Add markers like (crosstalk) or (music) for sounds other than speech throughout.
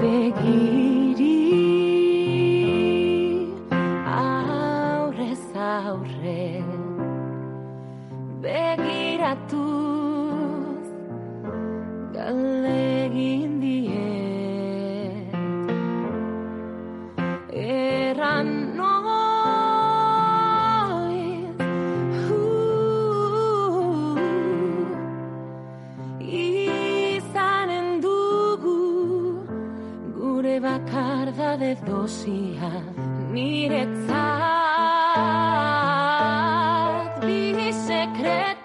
begin. Bakardade dosia niretzat bi sekretu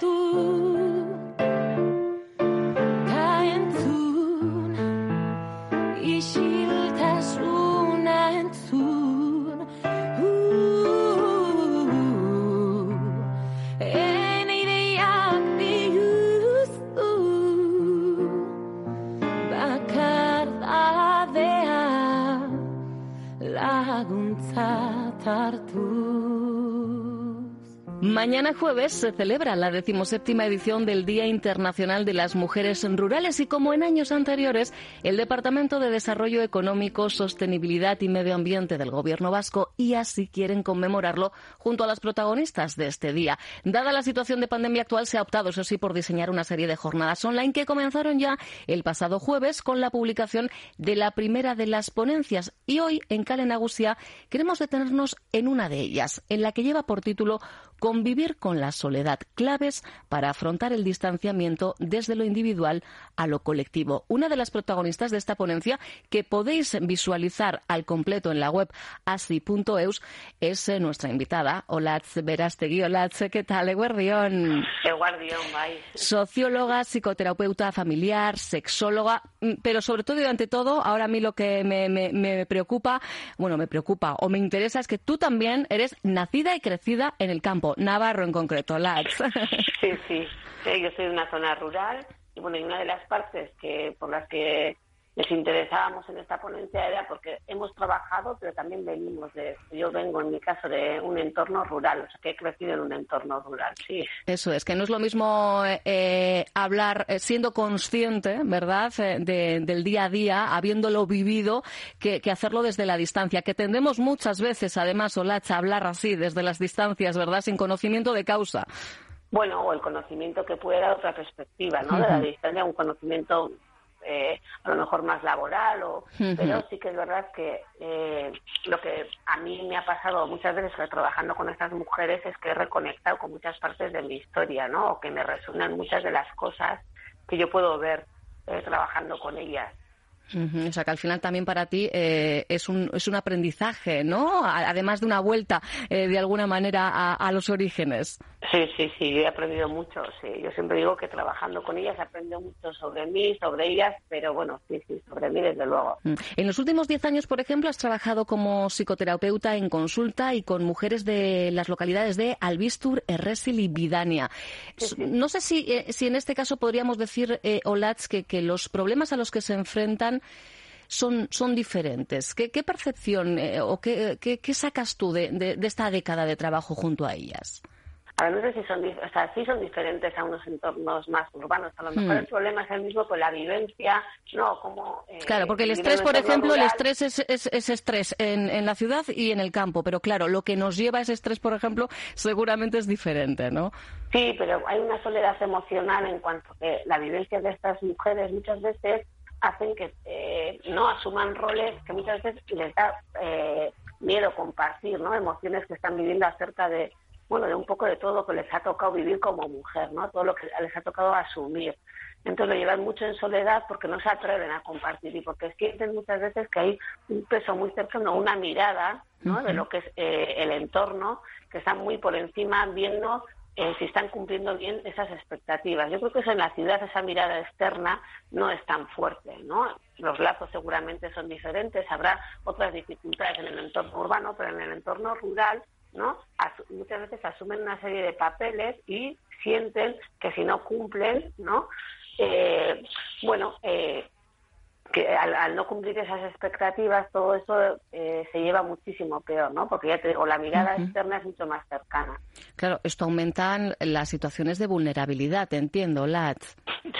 Tartu. Mañana jueves se celebra la decimoséptima edición del Día Internacional de las Mujeres Rurales y como en años anteriores, el Departamento de Desarrollo Económico, Sostenibilidad y Medio Ambiente del Gobierno vasco y así quieren conmemorarlo junto a las protagonistas de este día. Dada la situación de pandemia actual, se ha optado, eso sí, por diseñar una serie de jornadas online que comenzaron ya el pasado jueves con la publicación de la primera de las ponencias y hoy en Calenagusia queremos detenernos en una de ellas, en la que lleva por título Convivir con la soledad, claves para afrontar el distanciamiento desde lo individual a lo colectivo. Una de las protagonistas de esta ponencia, que podéis visualizar al completo en la web asi.eus, es eh, nuestra invitada, Olatz Berastegui. Olatz, ¿qué tal? Eguardión. Eguardión, bai. Socióloga, psicoterapeuta familiar, sexóloga, mm, pero sobre todo y ante todo, ahora a mí lo que me, me- me preocupa, bueno, me preocupa o me interesa es que tú también eres nacida y crecida en el campo, Navarro en concreto, Olatz. Sí, sí. Sí, Yo soy de una zona rural y bueno, y una de las partes que por las que les interesábamos en esta ponencia era porque hemos trabajado, pero también venimos de, yo vengo en mi caso de un entorno rural, o sea que he crecido en un entorno rural, sí. Eso es, que no es lo mismo eh, hablar eh, siendo consciente, ¿verdad?, eh, de- del día a día, habiéndolo vivido, que, que hacerlo desde la distancia. Que tendemos muchas veces, además, Olacha, a hablar así, desde las distancias, ¿verdad?, sin conocimiento de causa. Bueno, o el conocimiento que puede dar otra perspectiva, ¿no? De la distancia, un conocimiento eh, a lo mejor más laboral, o, pero sí que es verdad que eh, lo que a mí me ha pasado muchas veces trabajando con estas mujeres es que he reconectado con muchas partes de mi historia, ¿no? O que me resuenan muchas de las cosas que yo puedo ver eh, trabajando con ellas. Ujú, O sea, que al final también para ti eh, es, un, es un aprendizaje, ¿no? Además de una vuelta, eh, de alguna manera, a, los orígenes. Sí, sí, sí, he aprendido mucho, sí. Yo siempre digo que trabajando con ellas he aprendido mucho sobre mí, sobre ellas, pero bueno, sí, sí, sobre mí desde luego. Mm. En los últimos diez años, por ejemplo, has trabajado como psicoterapeuta en consulta y con mujeres de las localidades de Albistur, Erresil y Vidania. No sé si, eh, si en este caso podríamos decir, eh, Olatz, que, que los problemas a los que se enfrentan son, son diferentes. ¿Qué, qué percepción eh, o qué, qué- qué sacas tú de, de- de esta década de trabajo junto a ellas? Ahora no sé si son, dif- o sea, sí son diferentes a unos entornos más urbanos. A lo mejor Hmm. el problema es el mismo con la vivencia, no, como... eh, Claro, porque el estrés, por ejemplo, el estrés es, es- es estrés en, en la ciudad y en el campo, pero claro, lo que nos lleva a ese estrés, por ejemplo, seguramente es diferente, ¿no? Sí, pero hay una soledad emocional en cuanto que la vivencia de estas mujeres muchas veces hacen que eh, no asuman roles que muchas veces les da eh, miedo compartir, ¿no? Emociones que están viviendo acerca de, bueno, de un poco de todo lo que les ha tocado vivir como mujer, ¿no? Todo lo que les ha tocado asumir. Entonces lo llevan mucho en soledad porque no se atreven a compartir y porque sienten muchas veces que hay un peso muy cercano, una mirada, ¿no? De lo que es eh, el entorno, que están muy por encima viendo eh, si están cumpliendo bien esas expectativas. Yo creo que eso en la ciudad, esa mirada externa, no es tan fuerte, ¿no? Los lazos seguramente son diferentes, habrá otras dificultades en el entorno urbano, pero en el entorno rural, ¿no? Muchas veces asumen una serie de papeles y sienten que si no cumplen, ¿no? Eh, bueno, eh, que al, al no cumplir esas expectativas, todo eso eh, se lleva muchísimo peor, ¿no? Porque ya te digo, la mirada externa es mucho más cercana. Claro, esto aumenta las situaciones de vulnerabilidad, entiendo, Lat.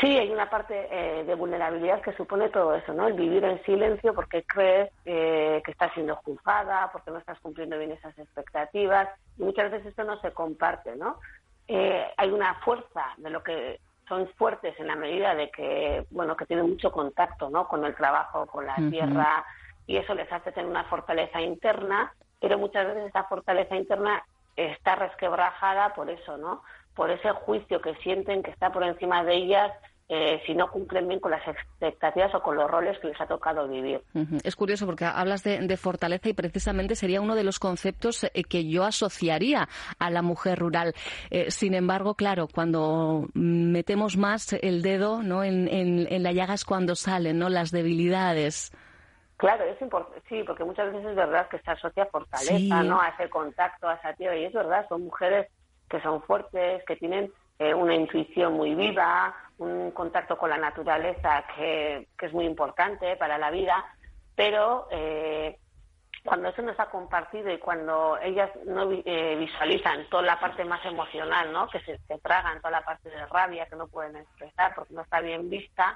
Sí, hay una parte eh, de vulnerabilidad que supone todo eso, ¿no? El vivir en silencio porque crees eh, que estás siendo juzgada, porque no estás cumpliendo bien esas expectativas, y muchas veces esto no se comparte, ¿no? Eh, hay una fuerza de lo que son fuertes en la medida de que, bueno, que tienen mucho contacto, ¿no? Con el trabajo, con la tierra, y eso les hace tener una fortaleza interna, pero muchas veces esa fortaleza interna está resquebrajada por eso, ¿no? Por ese juicio que sienten que está por encima de ellas eh, si no cumplen bien con las expectativas o con los roles que les ha tocado vivir. Es curioso porque hablas de, fortaleza y precisamente sería uno de los conceptos eh, que yo asociaría a la mujer rural. Eh, sin embargo, claro, cuando metemos más el dedo ¿no? en, en, la llaga es cuando salen ¿no? las debilidades. Claro, es importante, sí, porque muchas veces es verdad que se asocia fortaleza, ¿no? A ese contacto, a esa tierra, y es verdad, son mujeres que son fuertes, que tienen eh, una intuición muy viva, un contacto con la naturaleza que, es muy importante para la vida, pero eh, cuando eso no está compartido y cuando ellas no eh, visualizan toda la parte más emocional, ¿no? que se, se tragan toda la parte de rabia que no pueden expresar porque no está bien vista,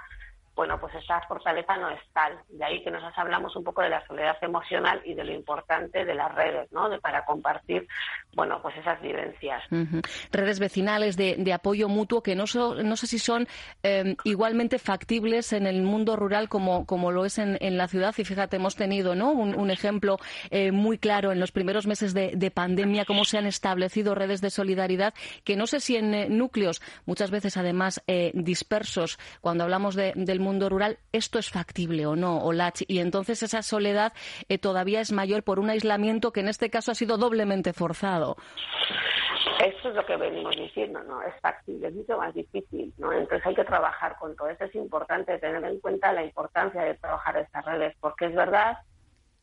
bueno, pues esa fortaleza no es tal. De ahí que nosotros hablamos un poco de la soledad emocional y de lo importante de las redes, ¿no? De, para compartir, bueno, pues esas vivencias. Redes vecinales de, apoyo mutuo que no, no sé si son em, igualmente factibles en el mundo rural como, como lo es en, la ciudad. Y fíjate, hemos tenido ¿no? un, ejemplo eh, muy claro en los primeros meses de, pandemia, cómo se han establecido redes de solidaridad que no sé si en eh, núcleos, muchas veces además eh, dispersos, cuando hablamos del mundo mundo rural, ¿esto es factible o no, Olach? Y entonces esa soledad eh, todavía es mayor por un aislamiento que en este caso ha sido doblemente forzado. Eso es lo que venimos diciendo, ¿no? Es factible, es mucho más difícil, ¿no? Entonces hay que trabajar con todo eso. Es importante tener en cuenta la importancia de trabajar estas redes, porque es verdad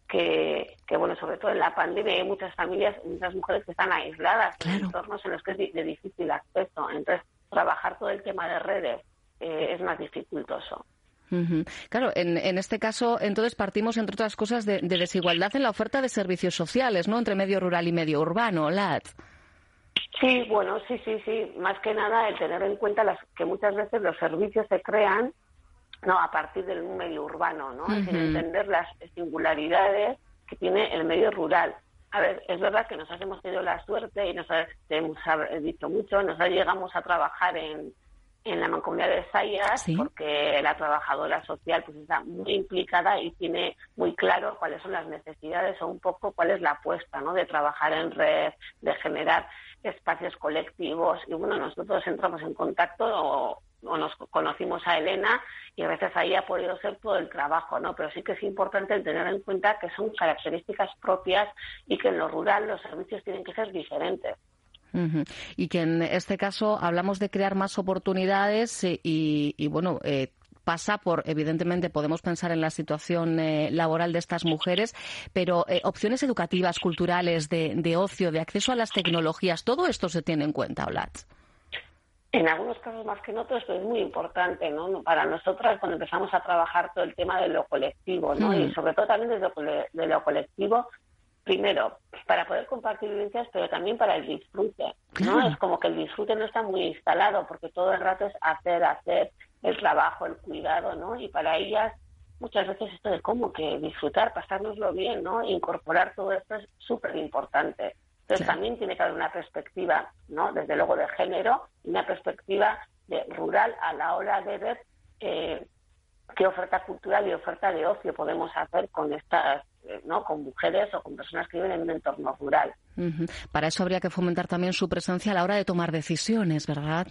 que, que, bueno, sobre todo en la pandemia hay muchas familias, muchas mujeres que están aisladas en entornos en los que es de difícil acceso. Entonces, trabajar todo el tema de redes eh, es más dificultoso. Claro, en, en, este caso, entonces partimos, entre otras cosas, de, desigualdad en la oferta de servicios sociales, ¿no? Entre medio rural y medio urbano, LAT. Sí, bueno, sí, sí, sí. Más que nada el tener en cuenta las, que muchas veces los servicios se crean no a partir del medio urbano, ¿no? Sin entender las singularidades que tiene el medio rural. A ver, es verdad que nos hemos tenido la suerte y nos hemos dicho mucho, nos llegamos a trabajar en en la mancomunidad de Sayas, porque la trabajadora social pues está muy implicada y tiene muy claro cuáles son las necesidades o un poco cuál es la apuesta, ¿no? De trabajar en red, de generar espacios colectivos y bueno, nosotros entramos en contacto o, nos conocimos a Elena y a veces ahí ha podido ser todo el trabajo, ¿no? Pero sí que es importante tener en cuenta que son características propias y que en lo rural los servicios tienen que ser diferentes. Y que en este caso hablamos de crear más oportunidades eh, y, bueno, eh, pasa por, evidentemente, podemos pensar en la situación eh, laboral de estas mujeres, pero opciones educativas, culturales, de, ocio, de acceso a las tecnologías, todo esto se tiene en cuenta, Olat. En algunos casos más que en otros, pero es muy importante, ¿no? Para nosotras, cuando empezamos a trabajar todo el tema de lo colectivo, ¿no? Mm. Y sobre todo también desde de lo colectivo, primero, para poder compartir vivencias, pero también para el disfrute, ¿no? Es como que el disfrute no está muy instalado, porque todo el rato es hacer, hacer el trabajo, el cuidado, ¿no? Y para ellas muchas veces esto de cómo que disfrutar, pasárnoslo bien, ¿no? Incorporar todo esto es súper importante. Entonces también tiene que haber una perspectiva, ¿no? Desde luego de género, y una perspectiva de rural a la hora de ver eh, qué oferta cultural y oferta de ocio podemos hacer con estas ¿no? con mujeres o con personas que viven en un entorno rural. Para eso habría que fomentar también su presencia a la hora de tomar decisiones, ¿verdad?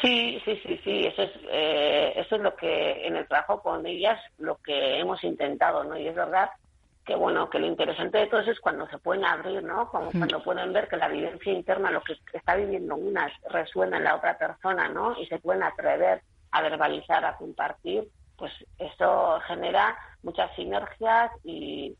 Sí, sí, sí, sí. Eso es, eh, eso es lo que en el trabajo con ellas lo que hemos intentado, ¿no? Y es verdad que bueno, que lo interesante de todo eso es cuando se pueden abrir, ¿no? Como cuando pueden ver que la vivencia interna, lo que está viviendo una, resuena en la otra persona, ¿no? Y se pueden atrever a verbalizar, a compartir, pues eso genera muchas sinergias y,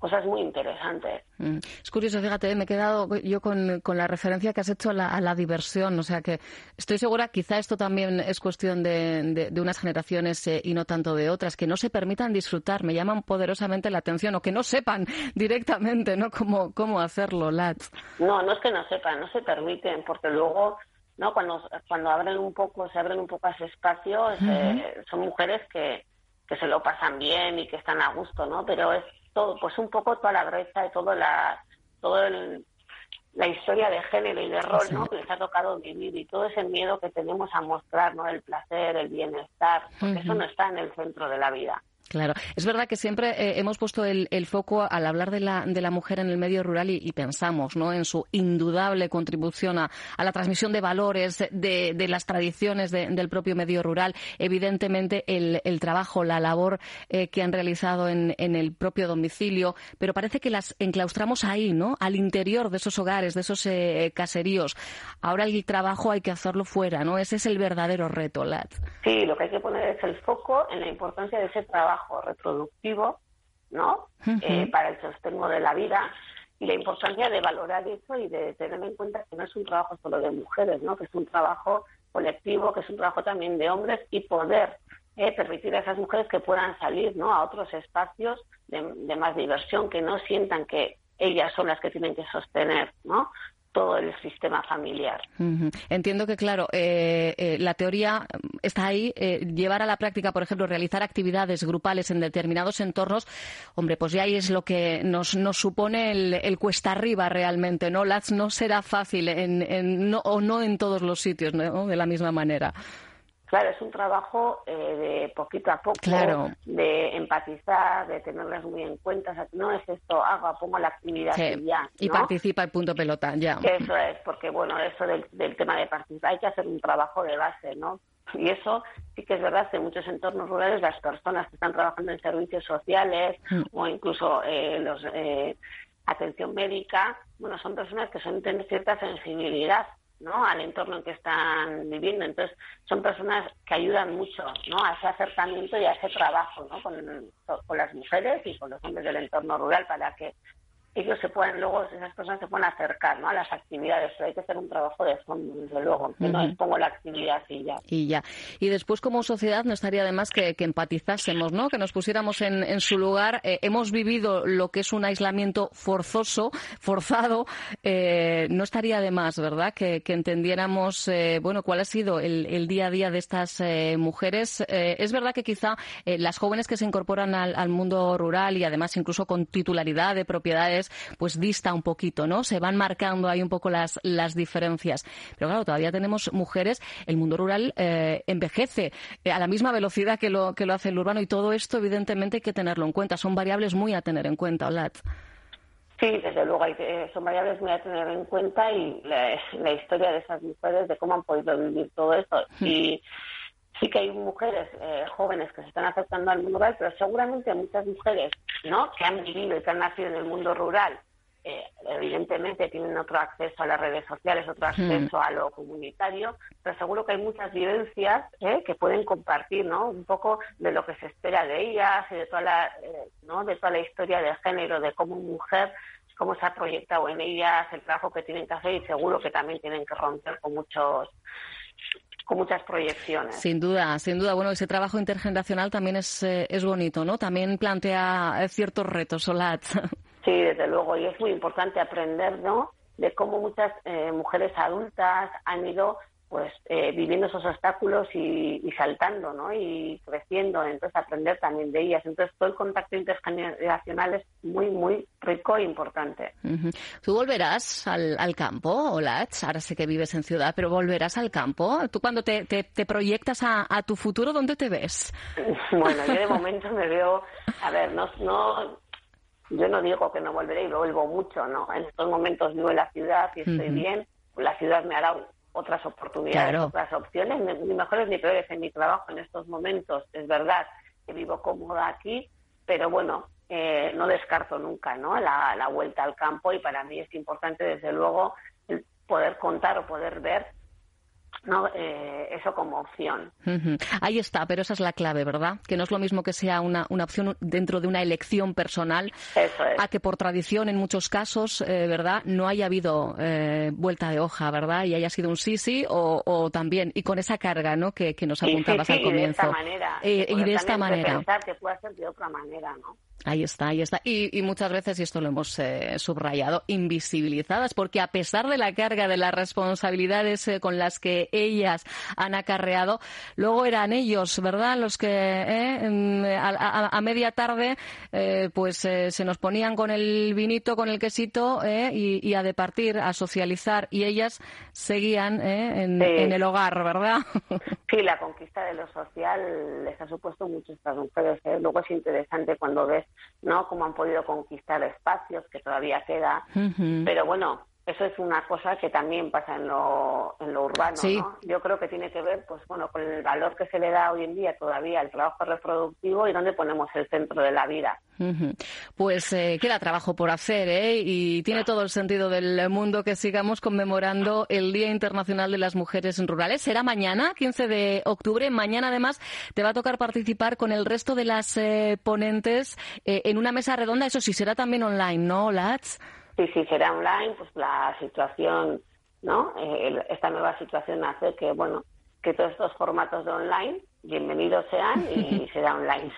cosas muy interesantes. Mm. Es curioso, fíjate, me he quedado yo con, la referencia que has hecho a la, diversión. O sea que estoy segura, quizá esto también es cuestión de, unas generaciones eh, y no tanto de otras, que no se permitan disfrutar. Me llaman poderosamente la atención o que no sepan (laughs) directamente ¿no? cómo, cómo hacerlo, Lats. No, no es que no sepan, no se permiten, porque luego ¿no? Cuando, cuando abren un poco, se abren un poco ese espacio, eh, son mujeres que, que se lo pasan bien y que están a gusto, ¿no? Pero es todo, pues un poco toda la brecha y todo la, todo la historia de género y de rol, ¿no? Que les ha tocado vivir y todo ese miedo que tenemos a mostrar, ¿no? El placer, el bienestar, porque eso no está en el centro de la vida. Claro, es verdad que siempre eh, hemos puesto el, foco al hablar de la, de la mujer en el medio rural y, pensamos ¿no? en su indudable contribución a, la transmisión de valores, de, las tradiciones del propio medio rural. Evidentemente, el, trabajo, la labor eh, que han realizado en, el propio domicilio, pero parece que las enclaustramos ahí, ¿no? Al interior de esos hogares, de esos eh, caseríos. Ahora el trabajo hay que hacerlo fuera, ¿no? Ese es el verdadero reto, Lat. Sí, lo que hay que poner es el foco en la importancia de ese trabajo reproductivo, ¿no? Eh, para el sostengo de la vida y la importancia de valorar eso y de tener en cuenta que no es un trabajo solo de mujeres, ¿no? Que es un trabajo colectivo, que es un trabajo también de hombres y poder eh, permitir a esas mujeres que puedan salir, ¿no? A otros espacios de, de más diversión, que no sientan que ellas son las que tienen que sostener, ¿no? Todo el sistema familiar. Entiendo que, claro, eh, eh, la teoría está ahí. Eh, llevar a la práctica, por ejemplo, realizar actividades grupales en determinados entornos, hombre, pues ya ahí es lo que nos, nos supone el, cuesta arriba realmente, ¿no? Lats no será fácil en, o no en todos los sitios, ¿no? De la misma manera. Claro, es un trabajo eh, de poquito a poco, de empatizar, de tenerlas muy en cuenta. O sea, no es esto, hago, pongo la actividad y ya. Y participa el punto pelota, ya. Eso es, porque bueno, eso del, tema de participar, hay que hacer un trabajo de base, ¿no? Y eso sí que es verdad que en muchos entornos rurales las personas que están trabajando en servicios sociales mm. o incluso eh, los eh, atención médica, bueno, son personas que son, tienen cierta sensibilidad ¿no? al entorno en que están viviendo. Entonces, son personas que ayudan mucho ¿no? a ese acercamiento y a ese trabajo ¿no? con, con las mujeres y con los hombres del entorno rural para que ellos se pueden, luego esas personas se pueden acercar ¿no? a las actividades, pero hay que hacer un trabajo de fondo, desde luego, que no es como la actividad y ya. Y ya. Y después, como sociedad, no estaría de más que, empatizásemos, ¿no? que nos pusiéramos en, su lugar. Eh, hemos vivido lo que es un aislamiento forzoso, forzado, eh, no estaría de más, ¿verdad?, que, entendiéramos, eh, bueno, cuál ha sido el, día a día de estas mujeres. es verdad que quizá las jóvenes que se incorporan al, al mundo rural y además incluso con titularidad de propiedades pues dista un poquito, ¿no? Se van marcando ahí un poco las, las diferencias. Pero claro, todavía tenemos mujeres, el mundo rural eh, envejece eh, a la misma velocidad que lo, que lo hace el urbano y todo esto evidentemente hay que tenerlo en cuenta. Son variables muy a tener en cuenta, Olat. Sí, desde luego hay que, son variables muy a tener en cuenta y la, historia de esas mujeres, de cómo han podido vivir todo esto. Hmm. Y sí que hay mujeres eh, jóvenes que se están acercando al mundo rural, pero seguramente muchas mujeres ¿no? que han vivido y que han nacido en el mundo rural, eh, evidentemente tienen otro acceso a las redes sociales, otro hmm. acceso a lo comunitario, pero seguro que hay muchas vivencias ¿eh? que pueden compartir, ¿no? Un poco de lo que se espera de ellas y de toda la, ¿no? de toda la historia de género, de cómo mujer cómo se ha proyectado en ellas, el trabajo que tienen que hacer y seguro que también tienen que romper con muchos con muchas proyecciones. Sin duda, sin duda. Bueno, ese trabajo intergeneracional también es, eh, es bonito, ¿no? También plantea eh, ciertos retos, Solat. (laughs) Sí, desde luego, y es muy importante aprender, ¿no? De cómo muchas eh, mujeres adultas han ido pues eh, viviendo esos obstáculos y, saltando, ¿no? Y creciendo, entonces aprender también de ellas. Entonces todo el contacto intergeneracional es muy, muy rico e importante. ¿Tú volverás al, campo, Olach? Ahora sé que vives en ciudad, pero ¿volverás al campo? ¿Tú cuando te, te, proyectas a, tu futuro, dónde te ves? (laughs) bueno, yo de (laughs) momento me veo, a ver, no, no yo no digo que no volveré y lo vuelvo mucho, ¿no? En estos momentos vivo en la ciudad y estoy bien. La ciudad me hará otras oportunidades, otras opciones, ni mejores ni peores en mi trabajo en estos momentos. Es verdad que vivo cómoda aquí, pero bueno, eh, no descarto nunca ¿no? La, la, vuelta al campo y para mí es importante, desde luego, poder contar o poder ver ¿no? Eh, eso como opción. Ahí está, pero esa es la clave, ¿verdad? Que no es lo mismo que sea una, una opción dentro de una elección personal, a que por tradición en muchos casos, eh, ¿verdad? No haya habido eh, vuelta de hoja, ¿verdad? Y haya sido un sí, sí o, también, y con esa carga, ¿no? Que, nos apuntabas al comienzo. Y de esta manera. y de esta manera. que puede ser de otra manera, ¿no? Ahí está, ahí está. Y, muchas veces, y esto lo hemos eh, subrayado, invisibilizadas, porque a pesar de la carga de las responsabilidades eh, con las que ellas han acarreado, luego eran ellos, ¿verdad?, los que eh, a, media tarde pues se nos ponían con el vinito, con el quesito y, y, a departir, a socializar, y ellas seguían en, en, el hogar, ¿verdad? (laughs) Sí, la conquista de lo social les ha supuesto mucho a estas mujeres. Luego es interesante cuando ves ¿no? Cómo han podido conquistar espacios, que todavía queda. Pero bueno, eso es una cosa que también pasa en lo, en lo urbano, ¿no? Yo creo que tiene que ver, pues bueno, con el valor que se le da hoy en día todavía al trabajo reproductivo y dónde ponemos el centro de la vida. Pues eh, queda trabajo por hacer, ¿eh? Y tiene todo el sentido del mundo que sigamos conmemorando el Día Internacional de las Mujeres Rurales. Será mañana, 15 de octubre. Mañana, además, te va a tocar participar con el resto de las eh, ponentes eh, en una mesa redonda. Eso sí, será también online, ¿no, Lats? Sí, sí, será online, pues la situación, ¿no? Eh, esta nueva situación hace que, bueno, que todos estos formatos de online bienvenidos sean y (laughs) será online.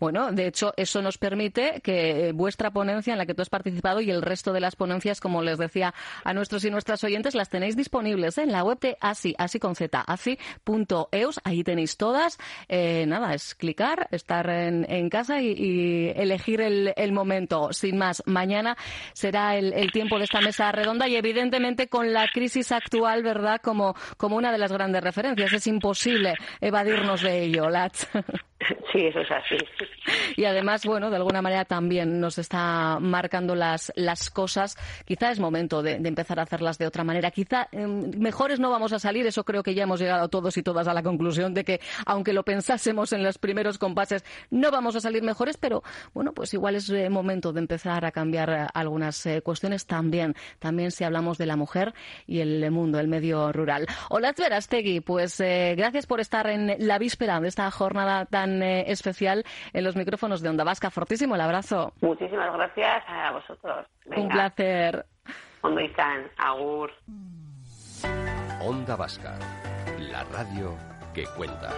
Bueno, de hecho, eso nos permite que vuestra ponencia en la que tú has participado y el resto de las ponencias, como les decía a nuestros y nuestras oyentes, las tenéis disponibles en la web de ASI, ASI con Z, ASI.eus. Ahí tenéis todas. Eh, nada, es clicar, estar en, casa y, elegir el, momento. Sin más, mañana será el, tiempo de esta mesa redonda y evidentemente con la crisis actual, ¿verdad? Como, como una de las grandes referencias. Es imposible evadirnos de 对，有辣子。(laughs) Sí, eso es así. Y además, bueno, de alguna manera también nos está marcando las, las cosas. Quizá es momento de, empezar a hacerlas de otra manera. Quizá em, mejores no vamos a salir. Eso creo que ya hemos llegado todos y todas a la conclusión de que, aunque lo pensásemos en los primeros compases, no vamos a salir mejores. Pero, bueno, pues igual es eh, momento de empezar a cambiar eh, algunas eh, cuestiones también. También si hablamos de la mujer y el mundo, el medio rural. Hola, Verastegui. Pues gracias por estar en la víspera de esta jornada tan eh, especial en los micrófonos de Onda Vasca. Fortísimo el abrazo. Muchísimas gracias a vosotros. Un placer. Onda agur. Onda Vasca, la radio que cuenta.